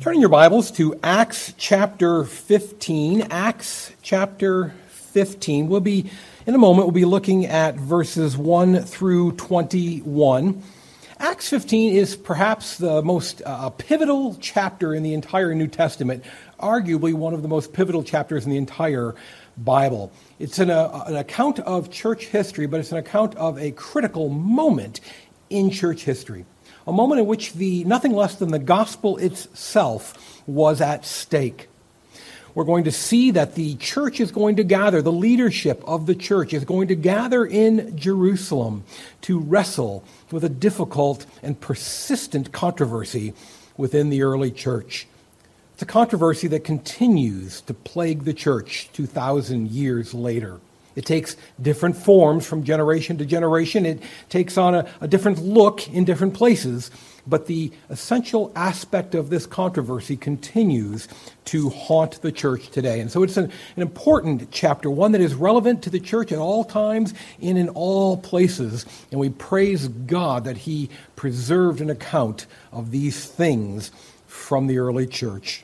Turning your Bibles to Acts chapter 15. Acts chapter 15. We'll be, in a moment, we'll be looking at verses 1 through 21. Acts 15 is perhaps the most uh, pivotal chapter in the entire New Testament, arguably one of the most pivotal chapters in the entire Bible. It's an, uh, an account of church history, but it's an account of a critical moment in church history a moment in which the, nothing less than the gospel itself was at stake. We're going to see that the church is going to gather, the leadership of the church is going to gather in Jerusalem to wrestle with a difficult and persistent controversy within the early church. It's a controversy that continues to plague the church 2,000 years later. It takes different forms from generation to generation. It takes on a, a, different look in different places. But the essential aspect of this controversy continues to haunt the church today. And so it's an, an important chapter, one that is relevant to the church at all times and in all places. And we praise God that He preserved an account of these things from the early church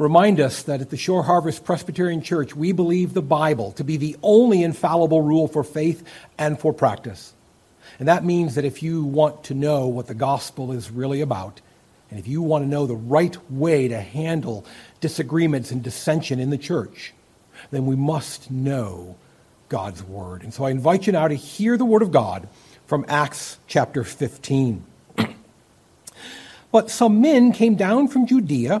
remind us that at the Shore Harvest Presbyterian Church, we believe the Bible to be the only infallible rule for faith and for practice. And that means that if you want to know what the gospel is really about, and if you want to know the right way to handle disagreements and dissension in the church, then we must know God's word. And so I invite you now to hear the word of God from Acts chapter 15. but some men came down from Judea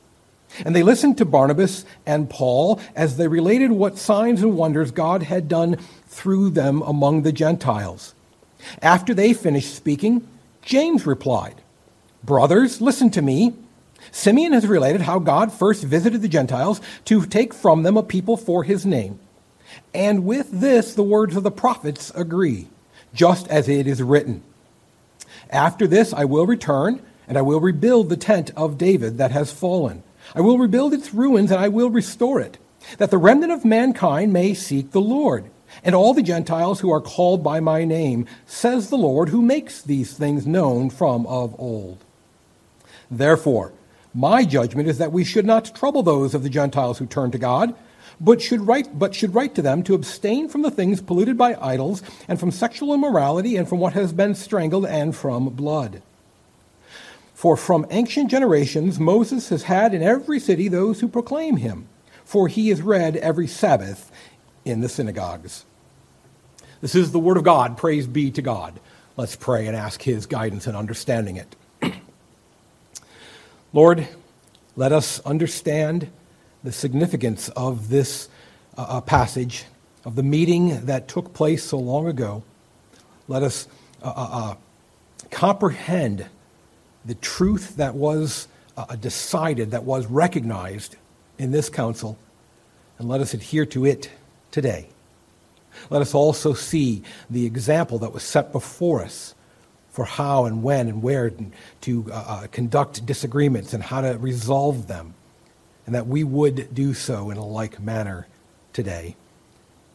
And they listened to Barnabas and Paul as they related what signs and wonders God had done through them among the Gentiles. After they finished speaking, James replied, Brothers, listen to me. Simeon has related how God first visited the Gentiles to take from them a people for his name. And with this, the words of the prophets agree, just as it is written. After this, I will return, and I will rebuild the tent of David that has fallen. I will rebuild its ruins, and I will restore it, that the remnant of mankind may seek the Lord and all the Gentiles who are called by my name, says the Lord, who makes these things known from of old. Therefore, my judgment is that we should not trouble those of the Gentiles who turn to God, but should write, but should write to them to abstain from the things polluted by idols, and from sexual immorality, and from what has been strangled, and from blood. For from ancient generations Moses has had in every city those who proclaim him, for he is read every Sabbath in the synagogues. This is the Word of God. Praise be to God. Let's pray and ask His guidance in understanding it. Lord, let us understand the significance of this uh, uh, passage, of the meeting that took place so long ago. Let us uh, uh, uh comprehend the truth that was uh, decided, that was recognized in this council, and let us adhere to it today. Let us also see the example that was set before us for how and when and where to uh, uh, conduct disagreements and how to resolve them, and that we would do so in a like manner today.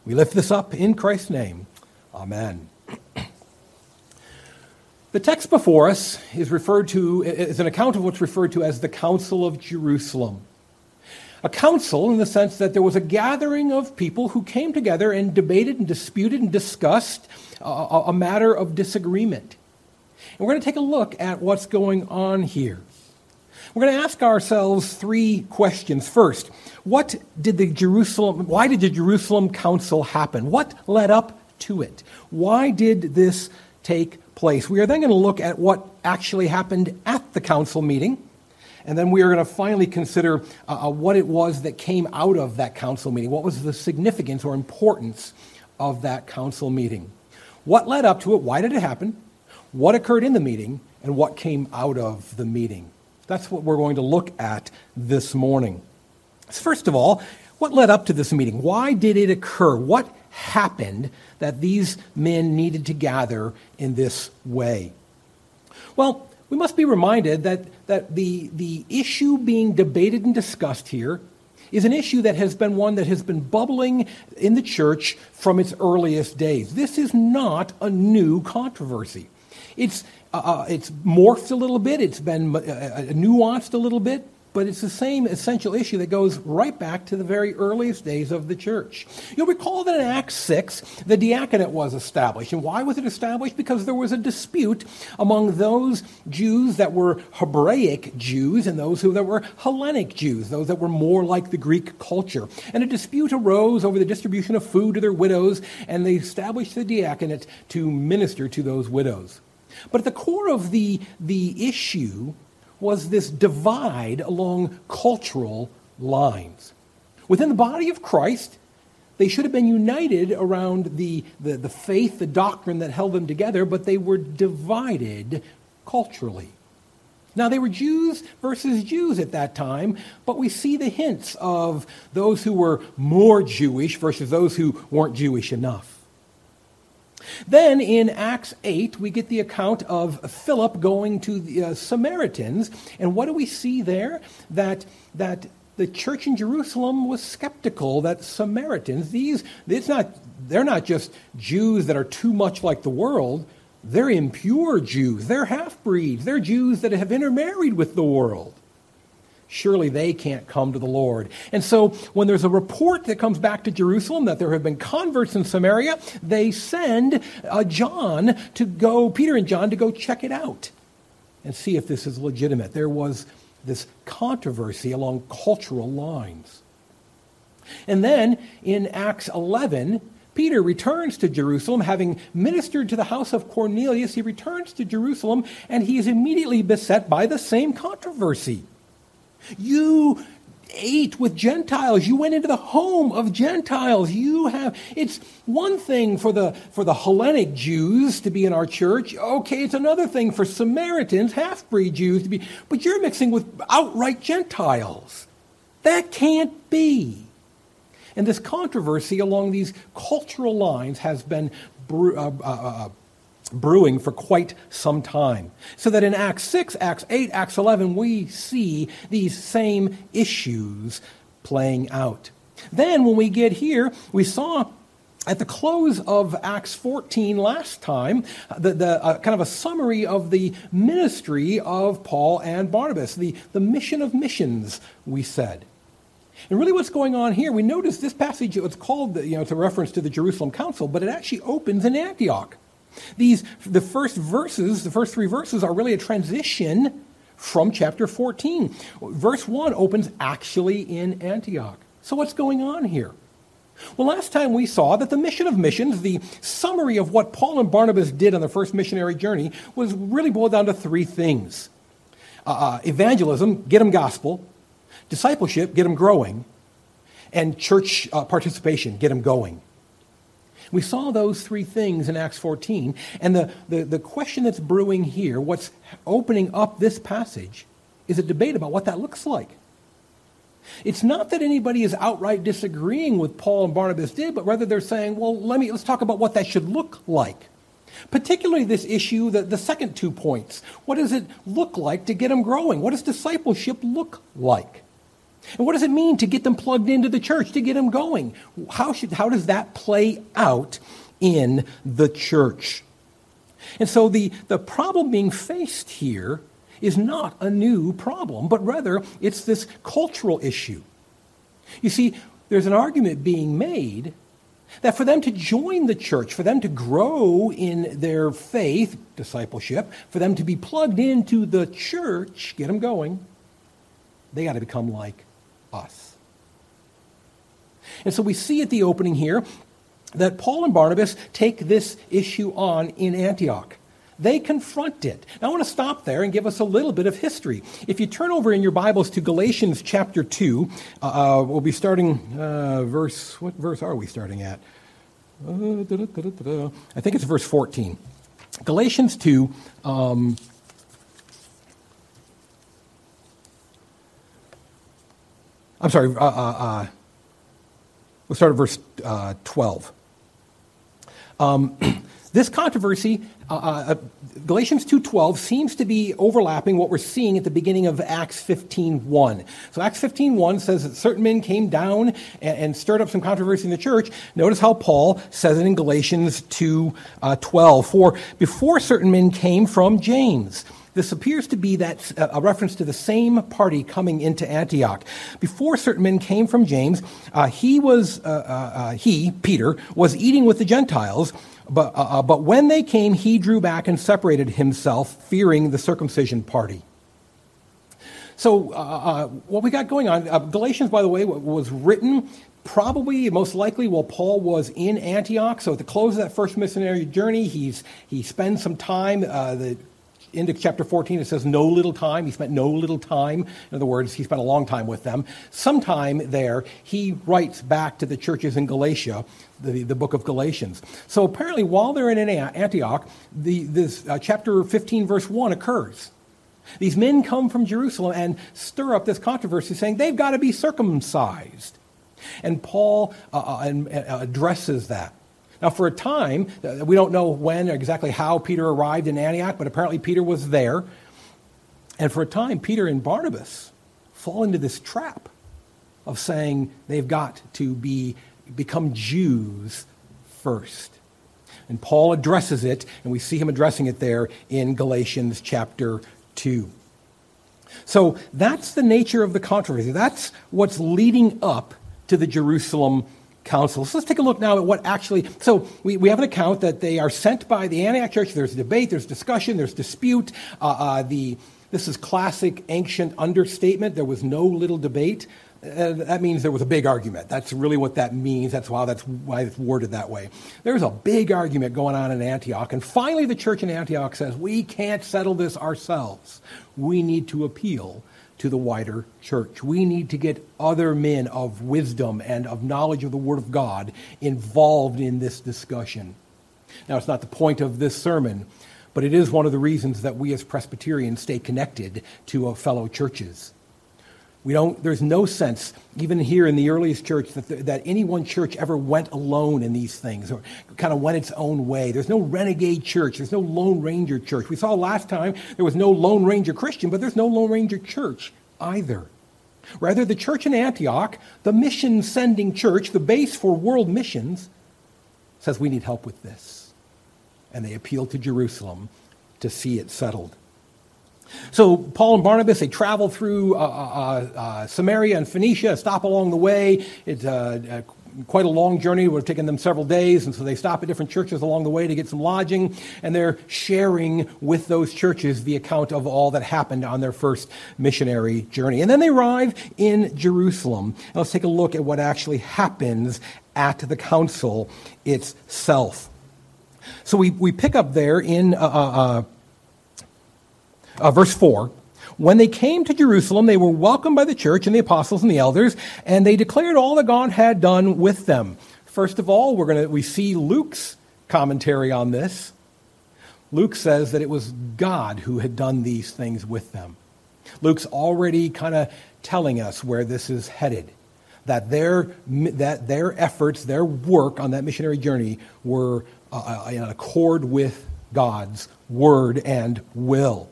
We lift this up in Christ's name. Amen. The text before us is referred to is an account of what's referred to as the Council of Jerusalem. A council in the sense that there was a gathering of people who came together and debated and disputed and discussed a, a matter of disagreement. And we're going to take a look at what's going on here. We're going to ask ourselves three questions. First, what did the Jerusalem why did the Jerusalem council happen? What led up to it? Why did this take place? We are then going to look at what actually happened at the council meeting. And then we are going to finally consider uh, uh, what it was that came out of that council meeting. What was the significance or importance of that council meeting? What led up to it? Why did it happen? What occurred in the meeting? And what came out of the meeting? That's what we're going to look at this morning. First of all, what led up to this meeting? Why did it occur? What happened that these men needed to gather in this way? Well, we must be reminded that, that the, the issue being debated and discussed here is an issue that has been one that has been bubbling in the church from its earliest days. This is not a new controversy. It's, uh, uh it's morphed a little bit, it's been uh, uh nuanced a little bit, but it's the same essential issue that goes right back to the very earliest days of the church. You'll recall that in Acts 6, the diaconate was established. And why was it established? Because there was a dispute among those Jews that were Hebraic Jews and those who that were Hellenic Jews, those that were more like the Greek culture. And a dispute arose over the distribution of food to their widows, and they established the diaconate to minister to those widows. But at the core of the, the issue was this divide along cultural lines. Within the body of Christ, they should have been united around the, the, the, faith, the doctrine that held them together, but they were divided culturally. Now, they were Jews versus Jews at that time, but we see the hints of those who were more Jewish versus those who weren't Jewish enough. Then in Acts 8, we get the account of Philip going to the uh, Samaritans. And what do we see there? That, that the church in Jerusalem was skeptical that Samaritans, these, it's not, they're not just Jews that are too much like the world. They're impure Jews. They're half breeds. They're Jews that have intermarried with the world surely they can't come to the Lord. And so when there's a report that comes back to Jerusalem that there have been converts in Samaria, they send uh, John to go, Peter and John, to go check it out and see if this is legitimate. There was this controversy along cultural lines. And then in Acts 11, Peter returns to Jerusalem, having ministered to the house of Cornelius. He returns to Jerusalem and he is immediately beset by the same controversy. You ate with Gentiles. You went into the home of Gentiles. You have it's one thing for the for the Hellenic Jews to be in our church. Okay, it's another thing for Samaritans, half-breed Jews to be, but you're mixing with outright Gentiles. That can't be. And this controversy along these cultural lines has been uh, uh, uh, brewing for quite some time. So that in Acts 6, Acts 8, Acts 11, we see these same issues playing out. Then when we get here, we saw at the close of Acts 14 last time, the, the uh, kind of a summary of the ministry of Paul and Barnabas, the, the mission of missions, we said. And really, what's going on here, we notice this passage, it's called, you know, it's a reference to the Jerusalem Council, but it actually opens in Antioch. These, the first verses, the first three verses are really a transition from chapter 14. Verse 1 opens actually in Antioch. So what's going on here? Well, last time we saw that the mission of missions, the summary of what Paul and Barnabas did on their first missionary journey, was really boiled down to three things uh, uh evangelism, get them gospel, discipleship, get them growing, and church uh, participation, get them going. We saw those three things in Acts 14. And the, the, the question that's brewing here, what's opening up this passage, is a debate about what that looks like. It's not that anybody is outright disagreeing with Paul and Barnabas did, but rather they're saying, well, let me, let's talk about what that should look like. Particularly this issue, the, the second two points. What does it look like to get them growing? What does discipleship look like? And what does it mean to get them plugged into the church, to get them going? How, should, how does that play out in the church? And so the, the problem being faced here is not a new problem, but rather it's this cultural issue. You see, there's an argument being made that for them to join the church, for them to grow in their faith, discipleship, for them to be plugged into the church, get them going, they got to become like us. And so we see at the opening here that Paul and Barnabas take this issue on in Antioch. They confront it. Now, I want to stop there and give us a little bit of history. If you turn over in your Bibles to Galatians chapter 2, uh, uh we'll be starting uh, verse, what verse are we starting at? Uh, I think it's verse 14. Galatians 2, um, I'm sorry, uh, uh, uh, we'll start at verse 12. Um, this controversy uh, uh, Galatians 2.12 seems to be overlapping what we're seeing at the beginning of Acts 15.1. So Acts 15.1 says that certain men came down and, and, stirred up some controversy in the church. Notice how Paul says it in Galatians 2.12. For before certain men came from James. This appears to be that uh, a reference to the same party coming into Antioch. Before certain men came from James, uh, he was uh, uh, uh he Peter was eating with the Gentiles. But, uh, but when they came, he drew back and separated himself, fearing the circumcision party. So, what we got going on, Galatians, by the way, was written probably, most likely, while Paul was in Antioch. So, at the close of that first missionary journey, he's, he spends some time. Uh, the into chapter 14, it says no little time. He spent no little time. In other words, he spent a long time with them. Sometime there, he writes back to the churches in Galatia, the, the book of Galatians. So apparently, while they're in Antioch, the, this uh, chapter 15, verse 1 occurs. These men come from Jerusalem and stir up this controversy, saying they've got to be circumcised. And Paul uh, uh, uh addresses that. Now, for a time, we don't know when or exactly how Peter arrived in Antioch, but apparently Peter was there. And for a time, Peter and Barnabas fall into this trap of saying they've got to be, become Jews first. And Paul addresses it, and we see him addressing it there in Galatians chapter 2. So that's the nature of the controversy. That's what's leading up to the Jerusalem council. So let's take a look now at what actually. So we, we have an account that they are sent by the Antioch church. There's debate, there's discussion, there's dispute. Uh, uh, the, this is classic ancient understatement. There was no little debate. Uh, that means there was a big argument. That's really what that means. That's why that's why it's worded that way. There's a big argument going on in Antioch, and finally the church in Antioch says, "We can't settle this ourselves. We need to appeal to the wider church. We need to get other men of wisdom and of knowledge of the Word of God involved in this discussion. Now, it's not the point of this sermon, but it is one of the reasons that we as Presbyterians stay connected to fellow churches. We don't, there's no sense, even here in the earliest church, that, the, that any one church ever went alone in these things or kind of went its own way. There's no renegade church. There's no Lone Ranger church. We saw last time there was no Lone Ranger Christian, but there's no Lone Ranger church either. Rather, the church in Antioch, the mission sending church, the base for world missions, says we need help with this. And they appeal to Jerusalem to see it settled. So Paul and Barnabas they travel through uh, uh, uh, Samaria and Phoenicia, stop along the way. It's uh, uh, quite a long journey. It would have taken them several days, and so they stop at different churches along the way to get some lodging, and they're sharing with those churches the account of all that happened on their first missionary journey. And then they arrive in Jerusalem. And let's take a look at what actually happens at the council itself. So we, we pick up there in uh, verse 4. When they came to Jerusalem, they were welcomed by the church and the apostles and the elders, and they declared all that God had done with them. First of all, we're to we see Luke's commentary on this. Luke says that it was God who had done these things with them. Luke's already kind of telling us where this is headed. That their, that their efforts, their work on that missionary journey were uh, uh in accord with God's word and will.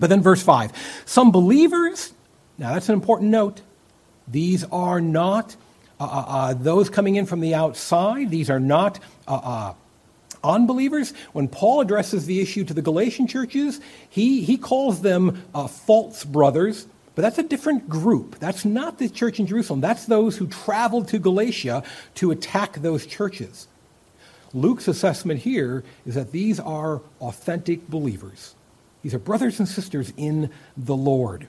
But then, verse 5 some believers, now that's an important note, these are not uh, uh, uh those coming in from the outside, these are not uh, uh unbelievers. When Paul addresses the issue to the Galatian churches, he, he calls them false brothers. But that's a different group. That's not the church in Jerusalem. That's those who traveled to Galatia to attack those churches. Luke's assessment here is that these are authentic believers. These are brothers and sisters in the Lord.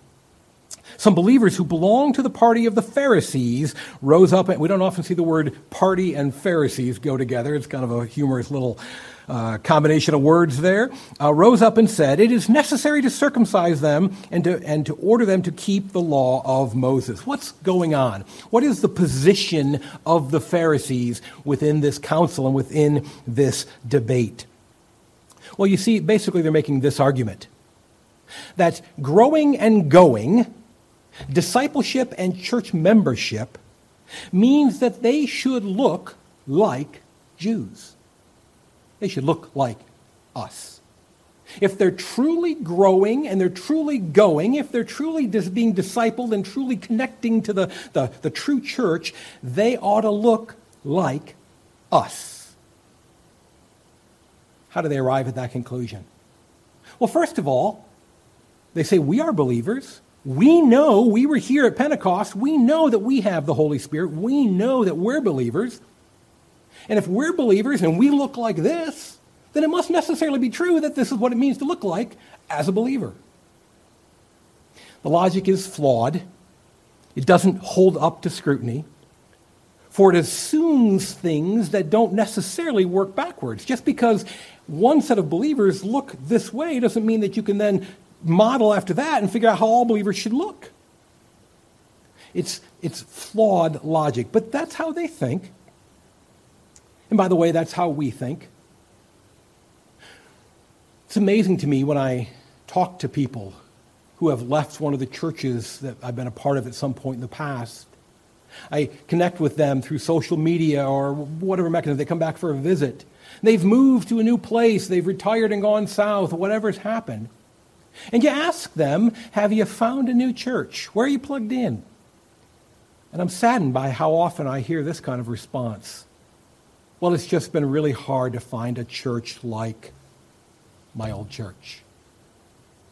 Some believers who belonged to the party of the Pharisees rose up, and we don't often see the word party and Pharisees go together. It's kind of a humorous little uh, combination of words there. Uh, rose up and said, It is necessary to circumcise them and to, and to order them to keep the law of Moses. What's going on? What is the position of the Pharisees within this council and within this debate? Well, you see, basically, they're making this argument that growing and going Discipleship and church membership means that they should look like Jews. They should look like us. If they're truly growing and they're truly going, if they're truly being discipled and truly connecting to the, the, the true church, they ought to look like us. How do they arrive at that conclusion? Well, first of all, they say, We are believers. We know we were here at Pentecost. We know that we have the Holy Spirit. We know that we're believers. And if we're believers and we look like this, then it must necessarily be true that this is what it means to look like as a believer. The logic is flawed. It doesn't hold up to scrutiny, for it assumes things that don't necessarily work backwards. Just because one set of believers look this way doesn't mean that you can then model after that and figure out how all believers should look. It's, it's flawed logic, but that's how they think. And by the way, that's how we think. It's amazing to me when I talk to people who have left one of the churches that I've been a part of at some point in the past. I connect with them through social media or whatever mechanism. They come back for a visit. They've moved to a new place. They've retired and gone south, whatever's happened. And you ask them, Have you found a new church? Where are you plugged in? And I'm saddened by how often I hear this kind of response. Well, it's just been really hard to find a church like my old church.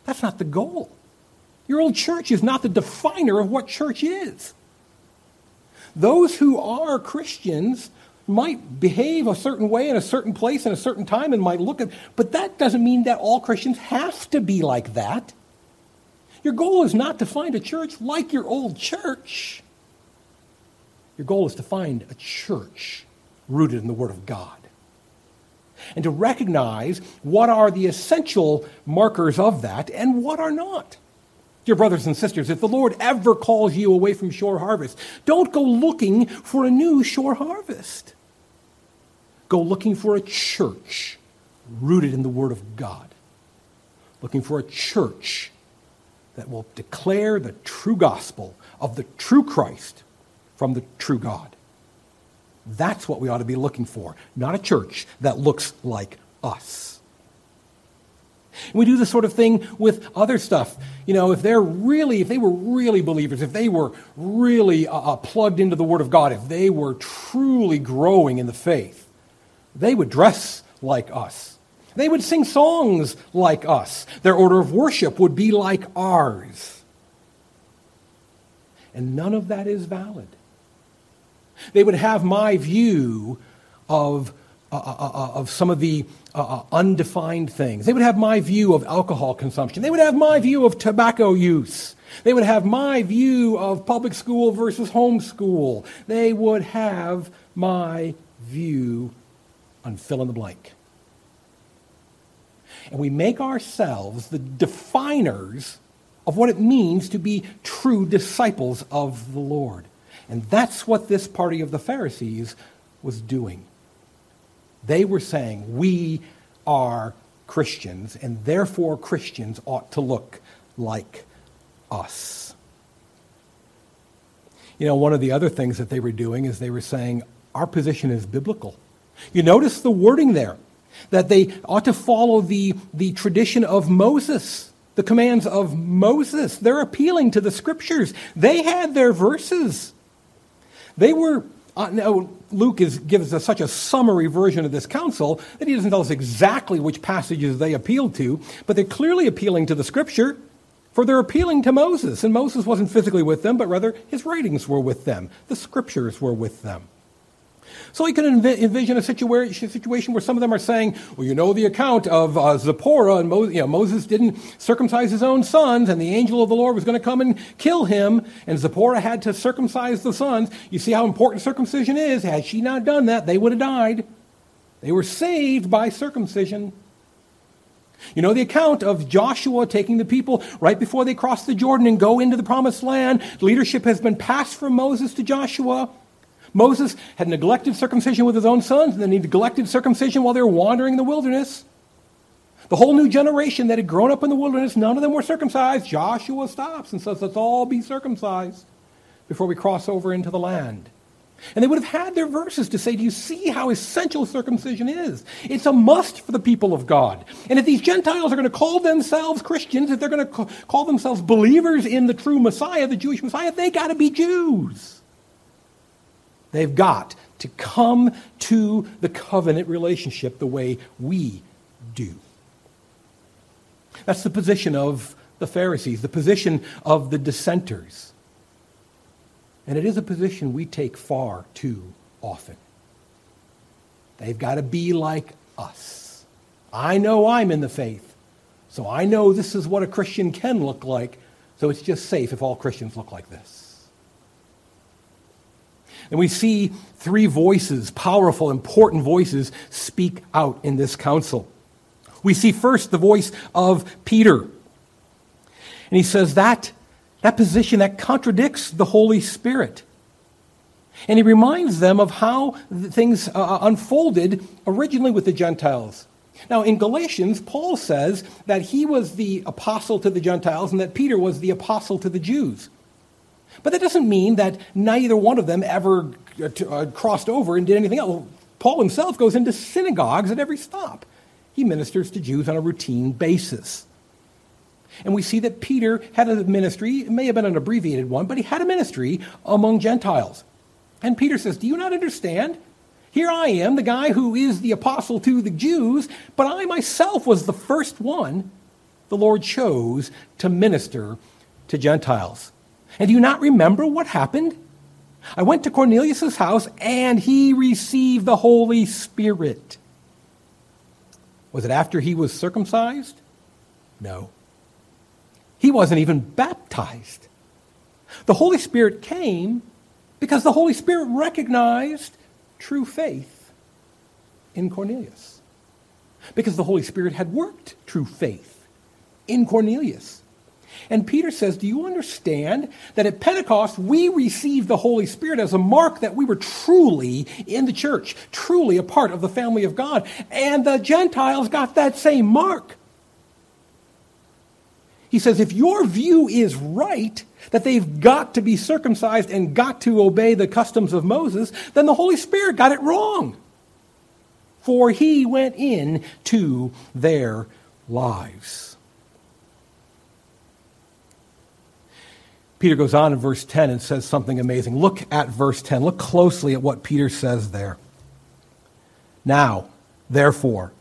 That's not the goal. Your old church is not the definer of what church is. Those who are Christians might behave a certain way in a certain place in a certain time and might look at, but that doesn't mean that all Christians have to be like that. Your goal is not to find a church like your old church. Your goal is to find a church rooted in the Word of God. And to recognize what are the essential markers of that and what are not. Dear brothers and sisters, if the Lord ever calls you away from shore harvest, don't go looking for a new shore harvest. Go looking for a church rooted in the Word of God, looking for a church that will declare the true gospel of the true Christ from the true God. That's what we ought to be looking for, not a church that looks like us. And we do this sort of thing with other stuff. You know, if they're really, if they were really believers, if they were really uh, uh plugged into the Word of God, if they were truly growing in the faith, they would dress like us. They would sing songs like us. Their order of worship would be like ours. And none of that is valid. They would have my view of, uh, uh, uh, uh of some of the undefined things. They would have my view of alcohol consumption. They would have my view of tobacco use. They would have my view of public school versus homeschool. They would have my view on fill in the blank. And we make ourselves the definers of what it means to be true disciples of the Lord. And that's what this party of the Pharisees was doing. They were saying, We are Christians, and therefore Christians ought to look like us. You know, one of the other things that they were doing is they were saying, our position is biblical. You notice the wording there, that they ought to follow the, the tradition of Moses, the commands of Moses. They're appealing to the scriptures. They had their verses. They were, uh, now Luke is, gives us such a summary version of this council that he doesn't tell us exactly which passages they appealed to, but they're clearly appealing to the scripture. For they're appealing to Moses, and Moses wasn't physically with them, but rather his writings were with them. The scriptures were with them. So he can envision a situation where some of them are saying, well, you know the account of uh, Zipporah, and Moses, you know, Moses didn't circumcise his own sons, and the angel of the Lord was going to come and kill him, and Zipporah had to circumcise the sons. You see how important circumcision is. Had she not done that, they would have died. They were saved by circumcision. You know the account of Joshua taking the people right before they cross the Jordan and go into the promised land. Leadership has been passed from Moses to Joshua. Moses had neglected circumcision with his own sons, and then he neglected circumcision while they were wandering in the wilderness. The whole new generation that had grown up in the wilderness, none of them were circumcised. Joshua stops and says, Let's all be circumcised before we cross over into the land. And they would have had their verses to say, Do you see how essential circumcision is? It's a must for the people of God. And if these Gentiles are going to call themselves Christians, if they're going to call themselves believers in the true Messiah, the Jewish Messiah, they got to be Jews. They've got to come to the covenant relationship the way we do. That's the position of the Pharisees, the position of the dissenters. And it is a position we take far too often. They've got to be like us. I know I'm in the faith, so I know this is what a Christian can look like, so it's just safe if all Christians look like this. And we see three voices, powerful, important voices, speak out in this council. We see first the voice of Peter. And he says that, that position that contradicts the Holy Spirit. And he reminds them of how things uh, uh, unfolded originally with the Gentiles. Now, in Galatians, Paul says that he was the apostle to the Gentiles and that Peter was the apostle to the Jews. But that doesn't mean that neither one of them ever uh, uh, crossed over and did anything else. Paul himself goes into synagogues at every stop. He ministers to Jews on a routine basis. And we see that Peter had a ministry, it may have been an abbreviated one, but he had a ministry among Gentiles. And Peter says, Do you not understand? Here I am, the guy who is the apostle to the Jews, but I myself was the first one the Lord chose to minister to Gentiles. And do you not remember what happened? I went to Cornelius' house and he received the Holy Spirit. Was it after he was circumcised? No. He wasn't even baptized. The Holy Spirit came because the Holy Spirit recognized true faith in Cornelius. Because the Holy Spirit had worked true faith in Cornelius. And Peter says, Do you understand that at Pentecost we received the Holy Spirit as a mark that we were truly in the church, truly a part of the family of God? And the Gentiles got that same mark. He says, If your view is right, that they've got to be circumcised and got to obey the customs of Moses, then the Holy Spirit got it wrong. For he went in to their lives. Peter goes on in verse 10 and says something amazing. Look at verse 10. Look closely at what Peter says there. Now, therefore,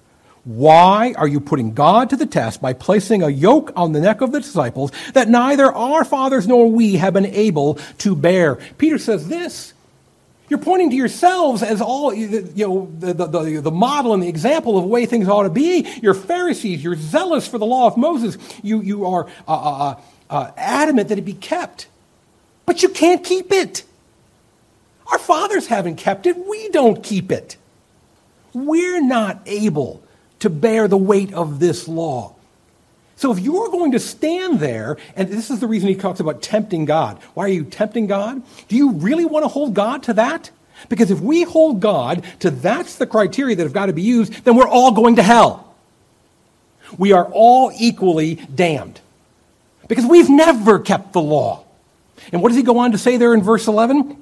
why are you putting God to the test by placing a yoke on the neck of the disciples that neither our fathers nor we have been able to bear? Peter says this. You're pointing to yourselves as all, you know, the, the, the, model and the example of the way things ought to be. You're Pharisees. You're zealous for the law of Moses. You, you are uh, uh, uh adamant that it be kept. But you can't keep it. Our fathers haven't kept it. We don't keep it. We're not able to bear the weight of this law. So if you're going to stand there, and this is the reason he talks about tempting God. Why are you tempting God? Do you really want to hold God to that? Because if we hold God to that's the criteria that have got to be used, then we're all going to hell. We are all equally damned. Because we've never kept the law. And what does he go on to say there in verse 11?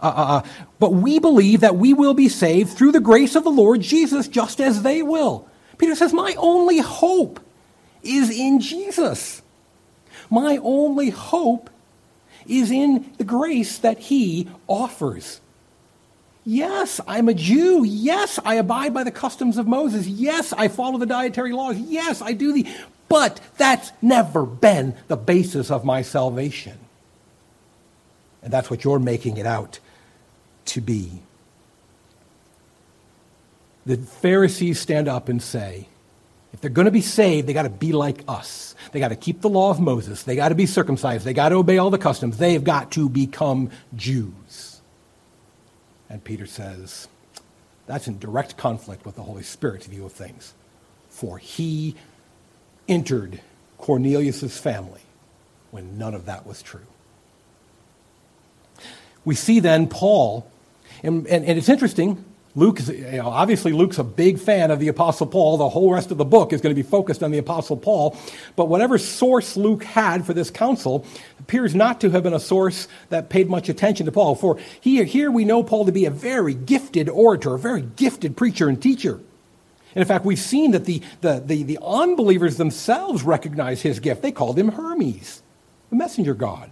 Uh, uh, uh, but we believe that we will be saved through the grace of the Lord Jesus, just as they will. Peter says, My only hope is in Jesus. My only hope is in the grace that he offers. Yes, I'm a Jew. Yes, I abide by the customs of Moses. Yes, I follow the dietary laws. Yes, I do the. But that's never been the basis of my salvation. And that's what you're making it out to be. The Pharisees stand up and say, if they're going to be saved, they got to be like us. They got to keep the law of Moses. They got to be circumcised. They got to obey all the customs. They've got to become Jews. And Peter says, that's in direct conflict with the Holy Spirit's view of things. For he entered Cornelius' family when none of that was true. We see then Paul, and, and, and it's interesting, Luke you know, obviously Luke's a big fan of the Apostle Paul. The whole rest of the book is going to be focused on the Apostle Paul. But whatever source Luke had for this council appears not to have been a source that paid much attention to Paul. For here, here we know Paul to be a very gifted orator, a very gifted preacher and teacher. And in fact, we've seen that the, the, the, the unbelievers themselves recognize his gift. They called him Hermes, the messenger god.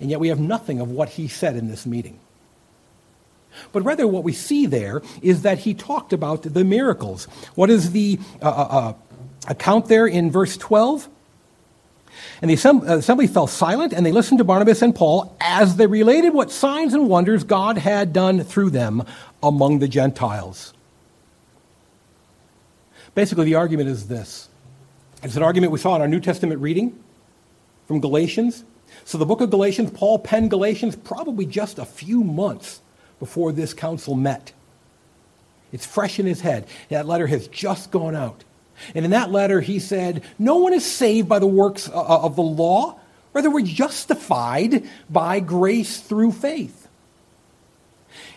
And yet we have nothing of what he said in this meeting. But rather, what we see there is that he talked about the miracles. What is the uh, uh, uh account there in verse 12? And the uh, assembly fell silent, and they listened to Barnabas and Paul as they related what signs and wonders God had done through them among the Gentiles. Basically, the argument is this it's an argument we saw in our New Testament reading from Galatians. So, the book of Galatians, Paul penned Galatians probably just a few months before this council met. It's fresh in his head. That letter has just gone out. And in that letter, he said, No one is saved by the works uh, uh, of the law. Rather, we're justified by grace through faith.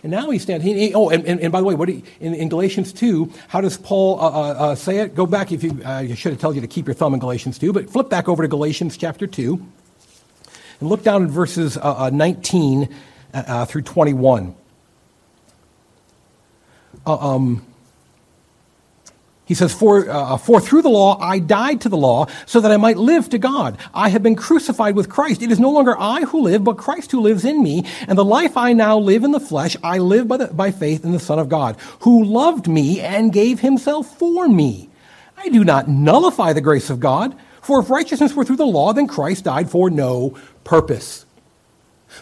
And now he stands. He, he, oh, and, and, and, by the way, what he, in, in, Galatians 2, how does Paul uh, uh, uh, say it? Go back if you, uh, I should have told you to keep your thumb in Galatians 2, but flip back over to Galatians chapter 2 and look down in verses uh, uh, 19 through 21. um, he says, for, uh, for through the law I died to the law so that I might live to God. I have been crucified with Christ. It is no longer I who live, but Christ who lives in me. And the life I now live in the flesh, I live by, the, by faith in the Son of God, who loved me and gave himself for me. I do not nullify the grace of God, for if righteousness were through the law, then Christ died for no purpose.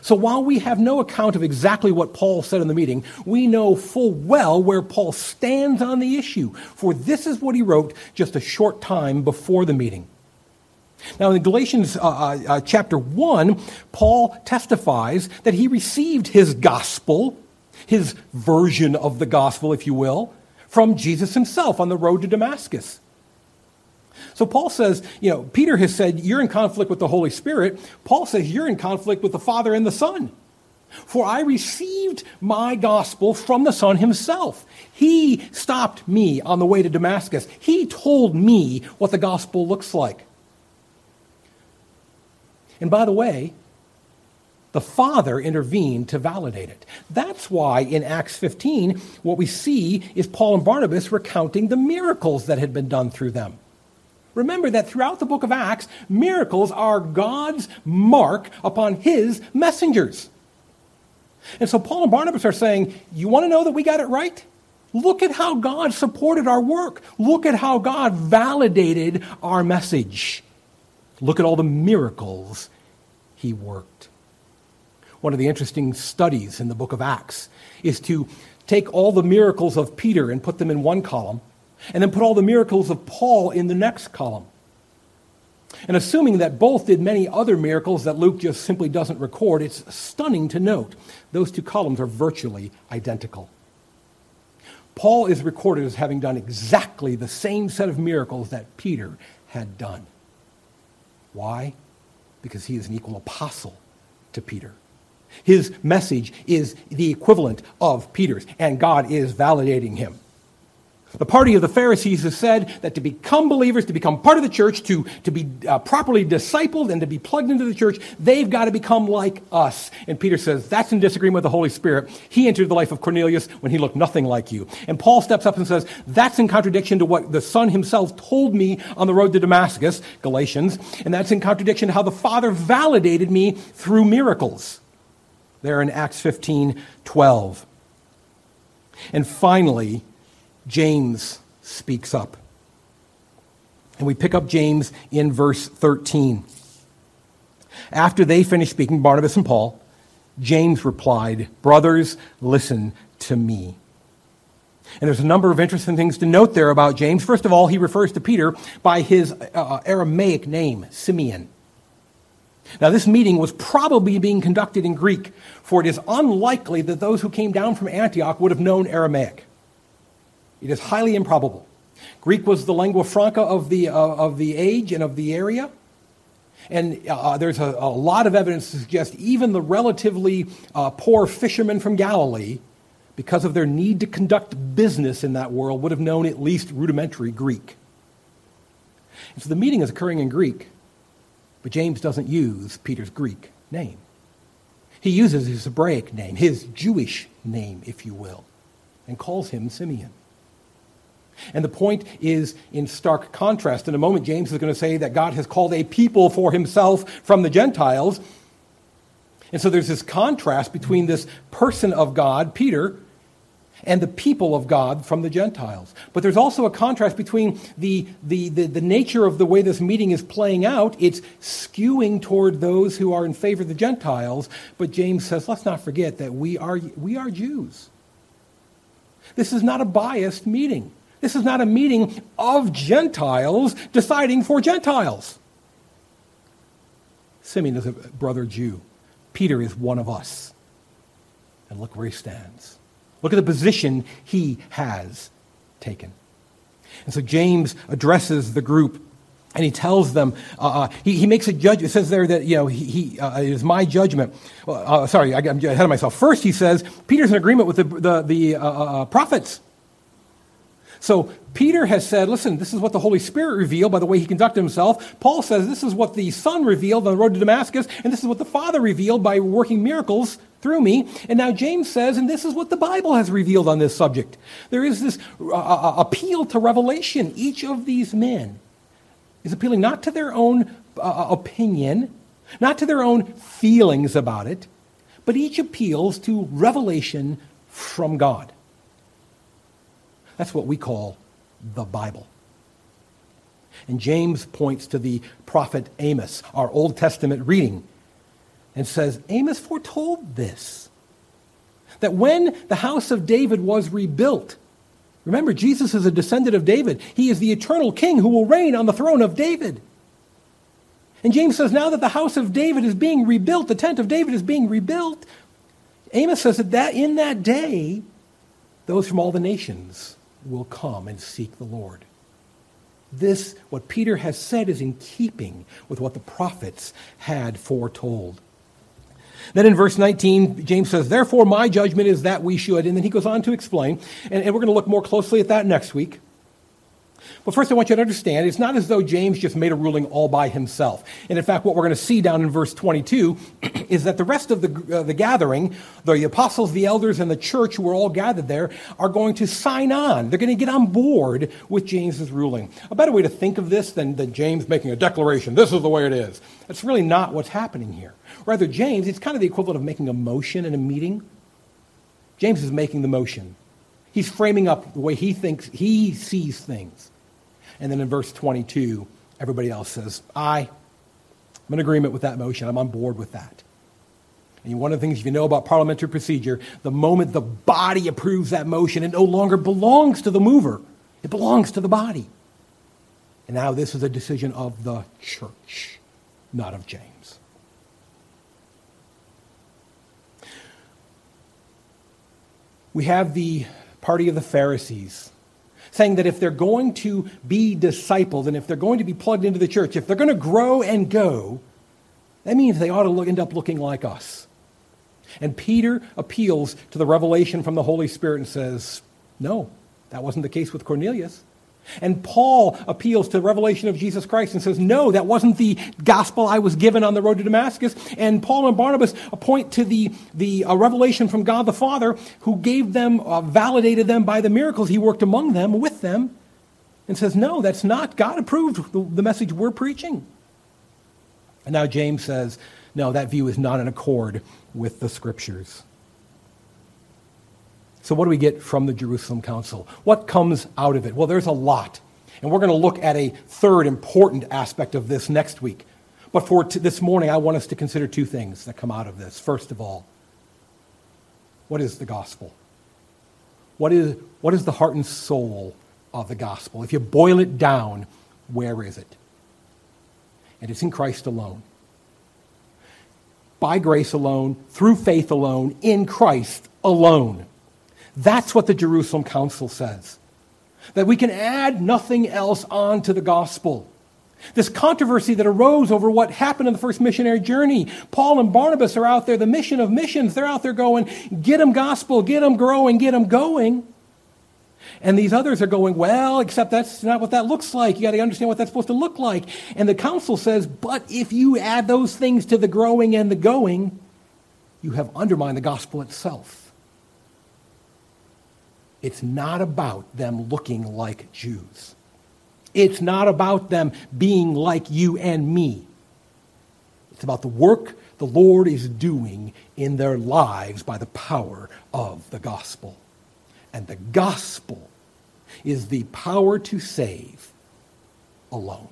So while we have no account of exactly what Paul said in the meeting, we know full well where Paul stands on the issue, for this is what he wrote just a short time before the meeting. Now, in Galatians uh, uh, uh chapter 1, Paul testifies that he received his gospel, his version of the gospel, if you will, from Jesus himself on the road to Damascus. So Paul says, you know, Peter has said, you're in conflict with the Holy Spirit. Paul says, you're in conflict with the Father and the Son. For I received my gospel from the Son himself. He stopped me on the way to Damascus. He told me what the gospel looks like. And by the way, the Father intervened to validate it. That's why in Acts 15, what we see is Paul and Barnabas recounting the miracles that had been done through them. Remember that throughout the book of Acts, miracles are God's mark upon his messengers. And so Paul and Barnabas are saying, You want to know that we got it right? Look at how God supported our work. Look at how God validated our message. Look at all the miracles he worked. One of the interesting studies in the book of Acts is to take all the miracles of Peter and put them in one column and then put all the miracles of Paul in the next column. And assuming that both did many other miracles that Luke just simply doesn't record, it's stunning to note those two columns are virtually identical. Paul is recorded as having done exactly the same set of miracles that Peter had done. Why? Because he is an equal apostle to Peter. His message is the equivalent of Peter's, and God is validating him. The party of the Pharisees has said that to become believers, to become part of the church, to, to be uh, properly discipled, and to be plugged into the church, they've got to become like us. And Peter says that's in disagreement with the Holy Spirit. He entered the life of Cornelius when he looked nothing like you. And Paul steps up and says that's in contradiction to what the Son himself told me on the road to Damascus, Galatians, and that's in contradiction to how the Father validated me through miracles. There in Acts 15 12. And finally, James speaks up. And we pick up James in verse 13. After they finished speaking, Barnabas and Paul, James replied, Brothers, listen to me. And there's a number of interesting things to note there about James. First of all, he refers to Peter by his uh, Aramaic name, Simeon. Now, this meeting was probably being conducted in Greek, for it is unlikely that those who came down from Antioch would have known Aramaic. It is highly improbable. Greek was the lingua franca of the, uh, of the age and of the area. And uh, there's a, a, lot of evidence to suggest even the relatively uh, poor fishermen from Galilee, because of their need to conduct business in that world, would have known at least rudimentary Greek. And so the meeting is occurring in Greek, but James doesn't use Peter's Greek name. He uses his Hebraic name, his Jewish name, if you will, and calls him Simeon. And the point is in stark contrast. In a moment, James is going to say that God has called a people for himself from the Gentiles. And so there's this contrast between this person of God, Peter, and the people of God from the Gentiles. But there's also a contrast between the, the, the, the, nature of the way this meeting is playing out. It's skewing toward those who are in favor of the Gentiles. But James says, let's not forget that we are, we are Jews. This is not a biased meeting. This is not a meeting of Gentiles deciding for Gentiles. Simeon is a brother Jew. Peter is one of us. And look where he stands. Look at the position he has taken. And so James addresses the group and he tells them, uh, uh, he, he makes a judgment. It says there that, you know, he, he uh, it is my judgment. Uh, sorry, I, am ahead of myself. First, he says, Peter's in agreement with the, the, the uh, uh, prophets. So Peter has said, listen, this is what the Holy Spirit revealed by the way he conducted himself. Paul says this is what the Son revealed on the road to Damascus, and this is what the Father revealed by working miracles through me. And now James says, and this is what the Bible has revealed on this subject. There is this uh, uh, uh appeal to revelation. Each of these men is appealing not to their own uh, uh, opinion, not to their own feelings about it, but each appeals to revelation from God. That's what we call the Bible. And James points to the prophet Amos, our Old Testament reading, and says, Amos foretold this. That when the house of David was rebuilt, remember, Jesus is a descendant of David. He is the eternal king who will reign on the throne of David. And James says, now that the house of David is being rebuilt, the tent of David is being rebuilt, Amos says that, that in that day, those from all the nations will come and seek the Lord. This, what Peter has said, is in keeping with what the prophets had foretold. Then in verse 19, James says, Therefore, my judgment is that we should. And then he goes on to explain, and, and we're going to look more closely at that next week. But first, I want you to understand it's not as though James just made a ruling all by himself. And in fact, what we're going to see down in verse 22 is that the rest of the, uh, the gathering, the apostles, the elders, and the church who are all gathered there, are going to sign on. They're going to get on board with James's ruling. A better way to think of this than, than James making a declaration this is the way it is. That's really not what's happening here. Rather, James, it's kind of the equivalent of making a motion in a meeting. James is making the motion. He's framing up the way he thinks, he sees things. And then in verse 22, everybody else says, I, I'm in agreement with that motion. I'm on board with that. And one of the things if you know about parliamentary procedure, the moment the body approves that motion, it no longer belongs to the mover. It belongs to the body. And now this is a decision of the church, not of James. We have the party of the Pharisees saying that if they're going to be discipled and if they're going to be plugged into the church, if they're going to grow and go, that means they ought to look, end up looking like us. And Peter appeals to the revelation from the Holy Spirit and says, No, That wasn't the case with Cornelius. And Paul appeals to the revelation of Jesus Christ and says, No, that wasn't the gospel I was given on the road to Damascus. And Paul and Barnabas point to the, the uh, revelation from God the Father, who gave them, uh, validated them by the miracles he worked among them, with them, and says, No, that's not. God approved the, the message we're preaching. And now James says, No, that view is not in accord with the scriptures. So, what do we get from the Jerusalem Council? What comes out of it? Well, there's a lot. And we're going to look at a third important aspect of this next week. But for t- this morning, I want us to consider two things that come out of this. First of all, what is the gospel? What is, what is the heart and soul of the gospel? If you boil it down, where is it? And it's in Christ alone. By grace alone, through faith alone, in Christ alone. That's what the Jerusalem Council says. That we can add nothing else on to the gospel. This controversy that arose over what happened in the first missionary journey. Paul and Barnabas are out there, the mission of missions. They're out there going, get them gospel, get them growing, get them going. And these others are going, well, except that's not what that looks like. You got to understand what that's supposed to look like. And the council says, but if you add those things to the growing and the going, you have undermined the gospel itself. It's not about them looking like Jews. It's not about them being like you and me. It's about the work the Lord is doing in their lives by the power of the gospel. And the gospel is the power to save alone.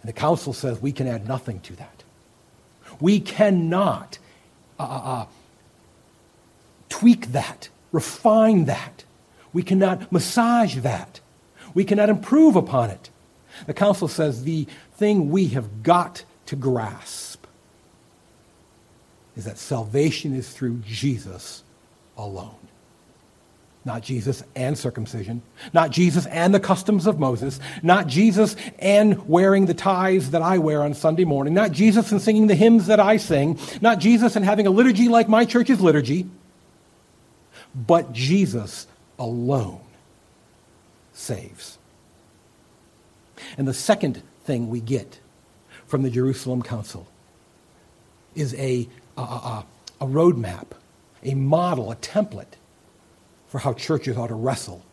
And the council says we can add nothing to that. We cannot uh, uh, uh tweak that refine that. We cannot massage that. We cannot improve upon it. The council says the thing we have got to grasp is that salvation is through Jesus alone. Not Jesus and circumcision, not Jesus and the customs of Moses, not Jesus and wearing the ties that I wear on Sunday morning, not Jesus and singing the hymns that I sing, not Jesus and having a liturgy like my church's liturgy but Jesus alone saves. And the second thing we get from the Jerusalem Council is a, a, a, a roadmap, a model, a template for how churches ought to wrestle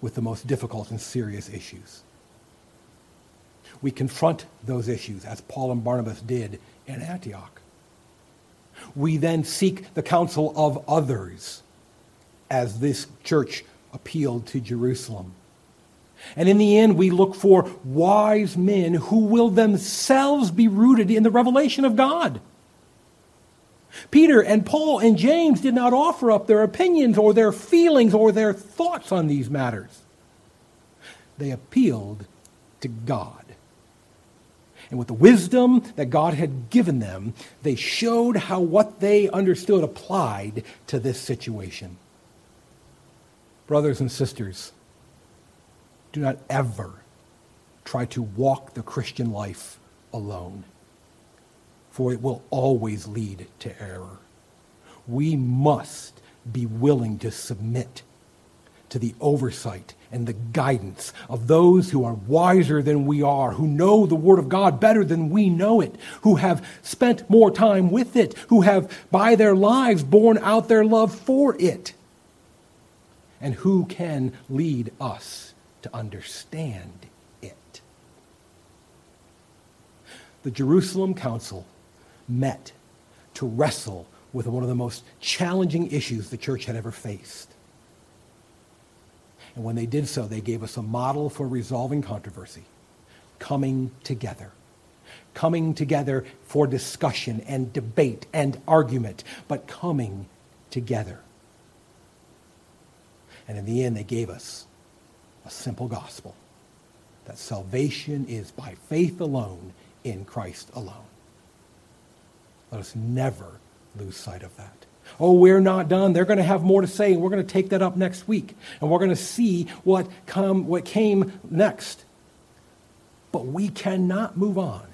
with the most difficult and serious issues. We confront those issues as Paul and Barnabas did in Antioch. We then seek the counsel of others as this church appealed to Jerusalem. And in the end, we look for wise men who will themselves be rooted in the revelation of God. Peter and Paul and James did not offer up their opinions or their feelings or their thoughts on these matters. They appealed to God. And with the wisdom that God had given them, they showed how what they understood applied to this situation. Brothers and sisters, do not ever try to walk the Christian life alone, for it will always lead to error. We must be willing to submit to the oversight and the guidance of those who are wiser than we are, who know the Word of God better than we know it, who have spent more time with it, who have, by their lives, borne out their love for it and who can lead us to understand it. The Jerusalem Council met to wrestle with one of the most challenging issues the church had ever faced. And when they did so, they gave us a model for resolving controversy coming together. Coming together for discussion and debate and argument, but coming together. And in the end, they gave us a simple gospel that salvation is by faith alone in Christ alone. Let us never lose sight of that. Oh, we're not done. They're going to have more to say, and we're going to take that up next week. And we're going to see what, come, what came next. But we cannot move on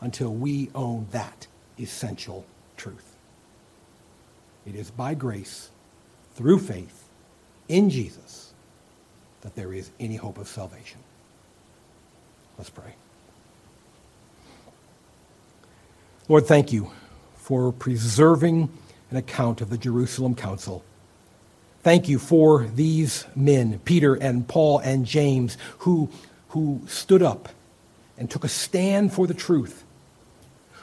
until we own that essential truth. It is by grace, through faith, in Jesus that there is any hope of salvation. Let's pray. Lord, thank you for preserving an account of the Jerusalem Council. Thank you for these men, Peter and Paul and James, who, who stood up and took a stand for the truth,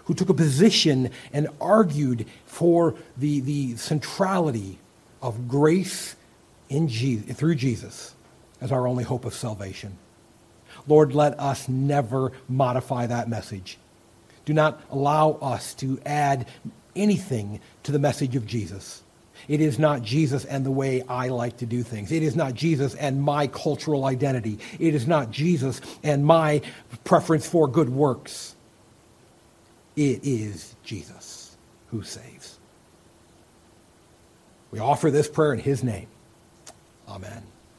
who took a position and argued for the, the centrality of grace in Jesus, through Jesus as our only hope of salvation. Lord, let us never modify that message. Do not allow us to add anything to the message of Jesus. It is not Jesus and the way I like to do things. It is not Jesus and my cultural identity. It is not Jesus and my preference for good works. It is Jesus who saves. We offer this prayer in his name. Amen.